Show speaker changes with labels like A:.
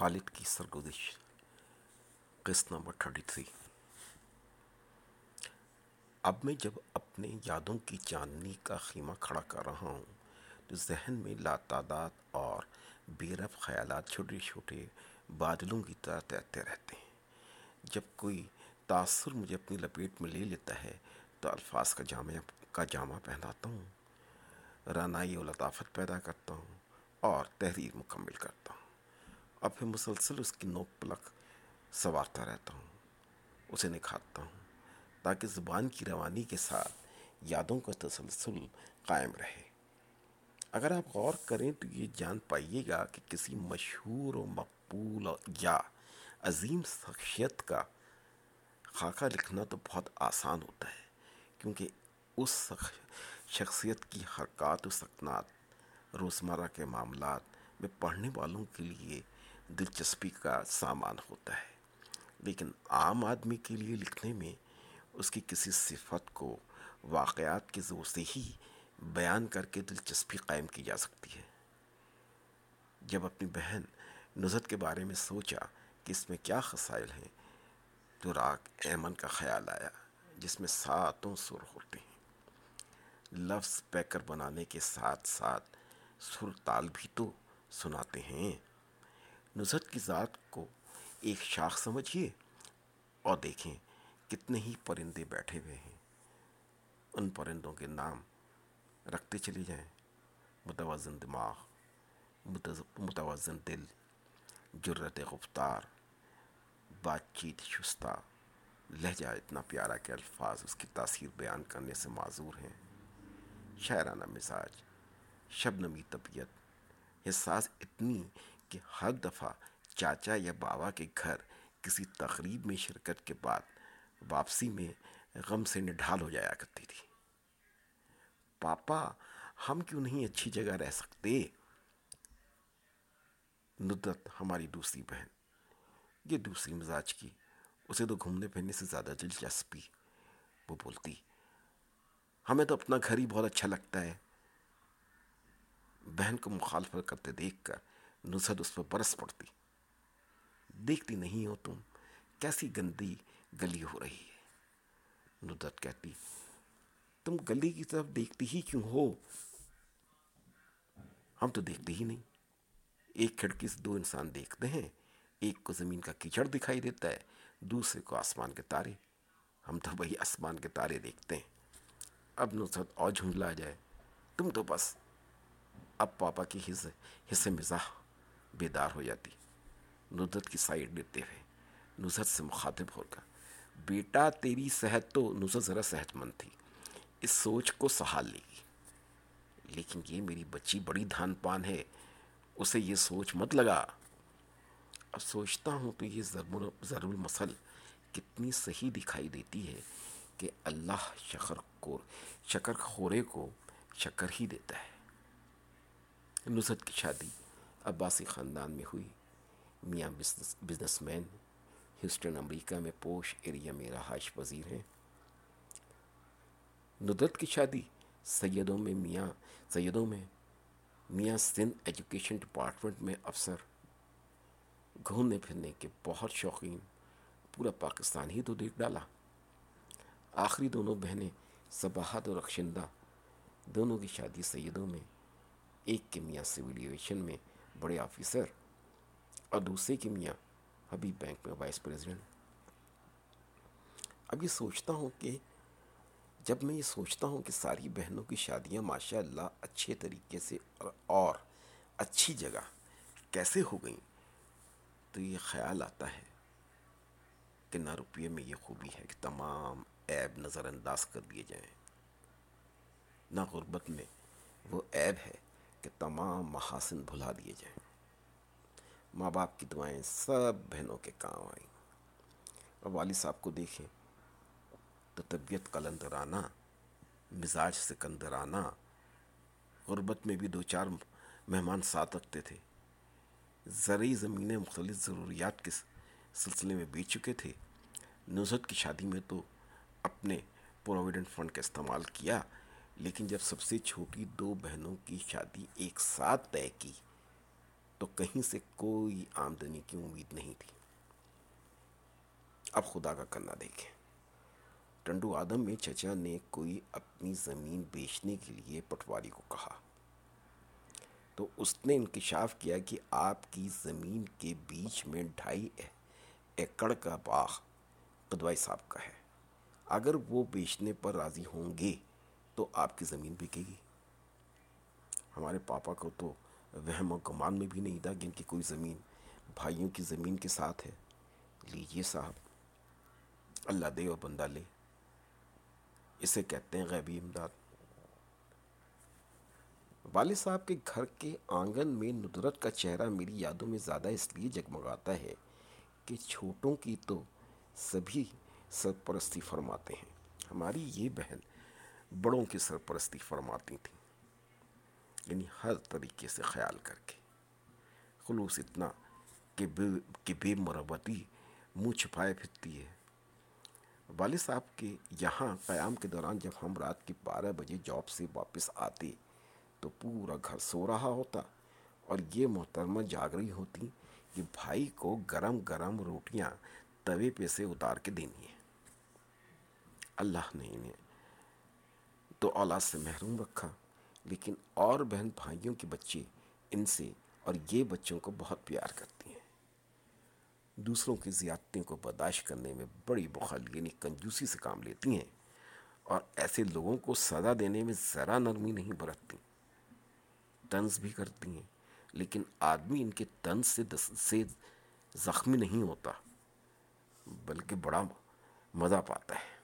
A: خالد کی سرگزش قسط number thirty three. اب میں جب اپنے یادوں کی چاندنی کا خیمہ کھڑا کر رہا ہوں، تو ذہن میں لاتعداد اور بے رب خیالات چھوٹے چھوٹے بادلوں کی طرح تیرتے رہتے ہیں۔ جب کوئی تاثر مجھے اپنی لپیٹ میں لے لیتا ہے، تو الفاظ کا جامع کا جامع پہناتا ہوں، رانائی و لطافت پیدا کرتا ہوں اور تحریر مکمل کرتا ہوں۔ اور پھر مسلسل اس کی نوک پلک سنوارتا رہتا ہوں، اسے نکھارتا ہوں، تاکہ زبان کی روانی کے ساتھ یادوں کا تسلسل قائم رہے۔ اگر آپ غور کریں تو یہ جان پائیے گا کہ کسی مشہور و مقبول یا عظیم شخصیت کا خاکہ لکھنا تو بہت آسان ہوتا ہے، کیونکہ اس شخصیت کی حرکات و سکنات روزمرہ کے معاملات میں پڑھنے والوں کے لیے دلچسپی کا سامان ہوتا ہے۔ لیکن عام آدمی کے لیے لکھنے میں اس کی کسی صفت کو واقعات کے زور سے ہی بیان کر کے دلچسپی قائم کی جا سکتی ہے۔ جب اپنی بہن نظرت کے بارے میں سوچا کہ اس میں کیا خسائل ہیں، تو راگ ایمن کا خیال آیا، جس میں ساتوں سر ہوتے ہیں۔ لفظ پیکر بنانے کے ساتھ ساتھ سر تال بھی تو سناتے ہیں۔ نصرت کی ذات کو ایک شاخ سمجھیے اور دیکھیں کتنے ہی پرندے بیٹھے ہوئے ہیں۔ ان پرندوں کے نام رکھتے چلی جائیں۔ متوازن دماغ، متوازن دل جرت گفتار بات چیت شستہ، لہجہ اتنا پیارا کہ الفاظ اس کی تاثیر بیان کرنے سے معذور ہیں۔ شاعرانہ مزاج، شبنمی طبیعت، حساس اتنی کہ ہر دفعہ چاچا یا بابا کے گھر کسی تقریب میں شرکت کے بعد واپسی میں غم سے نڈھال ہو جایا کرتی تھی۔ پاپا، ہم کیوں نہیں اچھی جگہ رہ سکتے؟ ندرت ہماری دوسری بہن، یہ دوسری مزاج کی، اسے تو گھومنے پھرنے سے زیادہ دلچسپی۔ وہ بولتی، ہمیں تو اپنا گھر ہی بہت اچھا لگتا ہے۔ بہن کو مخالفت کرتے دیکھ کر نصرت اس پر برس پڑتی دیکھتی نہیں ہو تم کیسی گندی گلی ہو رہی ہے ندرت کہتی تم گلی کی طرف دیکھتی ہی کیوں ہو ہم تو دیکھتے ہی نہیں ایک کھڑکی سے دو انسان دیکھتے ہیں ایک کو زمین کا کیچڑ دکھائی دیتا ہے دوسرے کو آسمان کے تارے ہم تو وہی آسمان کے تارے دیکھتے ہیں اب نصرت اور جھنجلا جائے تم تو بس اب پاپا کی حصے حصے مزاح بیدار ہو جاتی۔ ندرت کی سائڈ لیتے ہوئے نظرت سے مخاطب ہو کر، بیٹا تیری صحت تو نظرت ذرا صحت مند تھی، اس سوچ کو سہال لے گی لیکن یہ میری بچی بڑی دھان پان ہے، اسے یہ سوچ مت لگا۔ اب سوچتا ہوں تو یہ ضرور مسل کتنی صحیح دکھائی دیتی ہے کہ اللہ شکر کو، شکر خورے کو شکر ہی دیتا ہے۔ نصرت کی شادی عباسی خاندان میں ہوئی، میاں بزنس بزنس مین ہیوسٹن امریکہ میں پوش ایریا میں رہائش پذیر ہیں۔ ندرت کی شادی، سیدوں میں میاں سیدوں میں میاں سندھ ایجوکیشن ڈپارٹمنٹ میں افسر۔ گھومنے پھرنے کے بہت شوقین، پورا پاکستان ہی تو دیکھ ڈالا۔ آخری دونوں بہنیں صباحت اور رخشندہ دونوں کی شادی سیدوں میں، ایک کے میاں سول ایویشن میں بڑے آفیسر اور دوسرے کے میاں حبیب بینک میں وائس پریزیڈنٹ۔ اب یہ سوچتا ہوں کہ جب میں یہ سوچتا ہوں کہ ساری بہنوں کی شادیاں ماشاء اللہ اچھے طریقے سے اور اچھی جگہ کیسے ہو گئیں، تو یہ خیال آتا ہے کہ نہ روپیے میں یہ خوبی ہے کہ تمام عیب نظر انداز کر دیے جائیں۔ نہ غربت میں وہ عیب ہے کہ تمام محاسن بھلا دیے جائیں۔ ماں باپ کی دعائیں سب بہنوں کے کام آئیں۔ اور والد صاحب کو دیکھیں تو طبیعت قلندرانہ مزاج سکندرانہ غربت میں بھی دو چار مہمان ساتھ رکھتے تھے۔ زرعی زمینیں مختلف ضروریات کے سلسلے میں بیچ چکے تھے۔ نظرت کی شادی میں تو اپنے پروویڈنٹ فنڈ کا استعمال کیا۔ لیکن جب سب سے چھوٹی دو بہنوں کی شادی ایک ساتھ طے کی، تو کہیں سے کوئی آمدنی کی امید نہیں تھی۔ اب خدا کا کرنا دیکھیں۔ ٹنڈو آدم میں چچا نے کوئی اپنی زمین بیچنے کے لیے پٹواری کو کہا۔ تو اس نے انکشاف کیا کہ آپ کی زمین کے بیچ میں ڈھائی ایکڑ کا باغ قدوائی صاحب کا ہے۔ اگر وہ بیچنے پر راضی ہوں گے تو آپ کی زمین بکے گی۔ ہمارے پاپا کو تو وہم و گمان میں بھی نہیں تھا کہ ان کی کوئی زمین بھائیوں کی زمین کے ساتھ ہے۔ لیجیے صاحب، اللہ دے اور بندہ لے۔ اسے کہتے ہیں غیبی امداد۔ والد صاحب کے گھر کے آنگن میں ندرت کا چہرہ میری یادوں میں زیادہ اس لیے جگمگاتا ہے کہ چھوٹوں کی تو سبھی سرپرستی فرماتے ہیں۔ ہماری یہ بہن بڑوں کی سرپرستی فرماتی تھیں۔ یعنی ہر طریقے سے خیال کر کے۔ خلوص اتنا کہ بے کہ بے مربتی منہ چھپائے پھرتی ہے۔ والد صاحب کے یہاں قیام کے دوران جب ہم رات کے بارہ بجے جاب سے واپس آتے تو پورا گھر سو رہا ہوتا اور یہ محترمہ جاگ رہی ہوتی کہ بھائی کو گرم گرم روٹیاں توے پہ سے اتار کے دینی ہے اللہ نے انہیں تو اولاد سے محروم رکھا۔ لیکن اور بہن بھائیوں کے بچے ان سے اور یہ بچوں کو بہت پیار کرتی ہیں۔ دوسروں کی زیادتیوں کو برداشت کرنے میں بڑی بخل یعنی کنجوسی سے کام لیتی ہیں۔ اور ایسے لوگوں کو سزا دینے میں ذرا نرمی نہیں برتتی۔ طنز بھی کرتی ہیں، لیکن آدمی ان کے طنز سے سے زخمی نہیں ہوتا، بلکہ بڑا مزہ پاتا ہے۔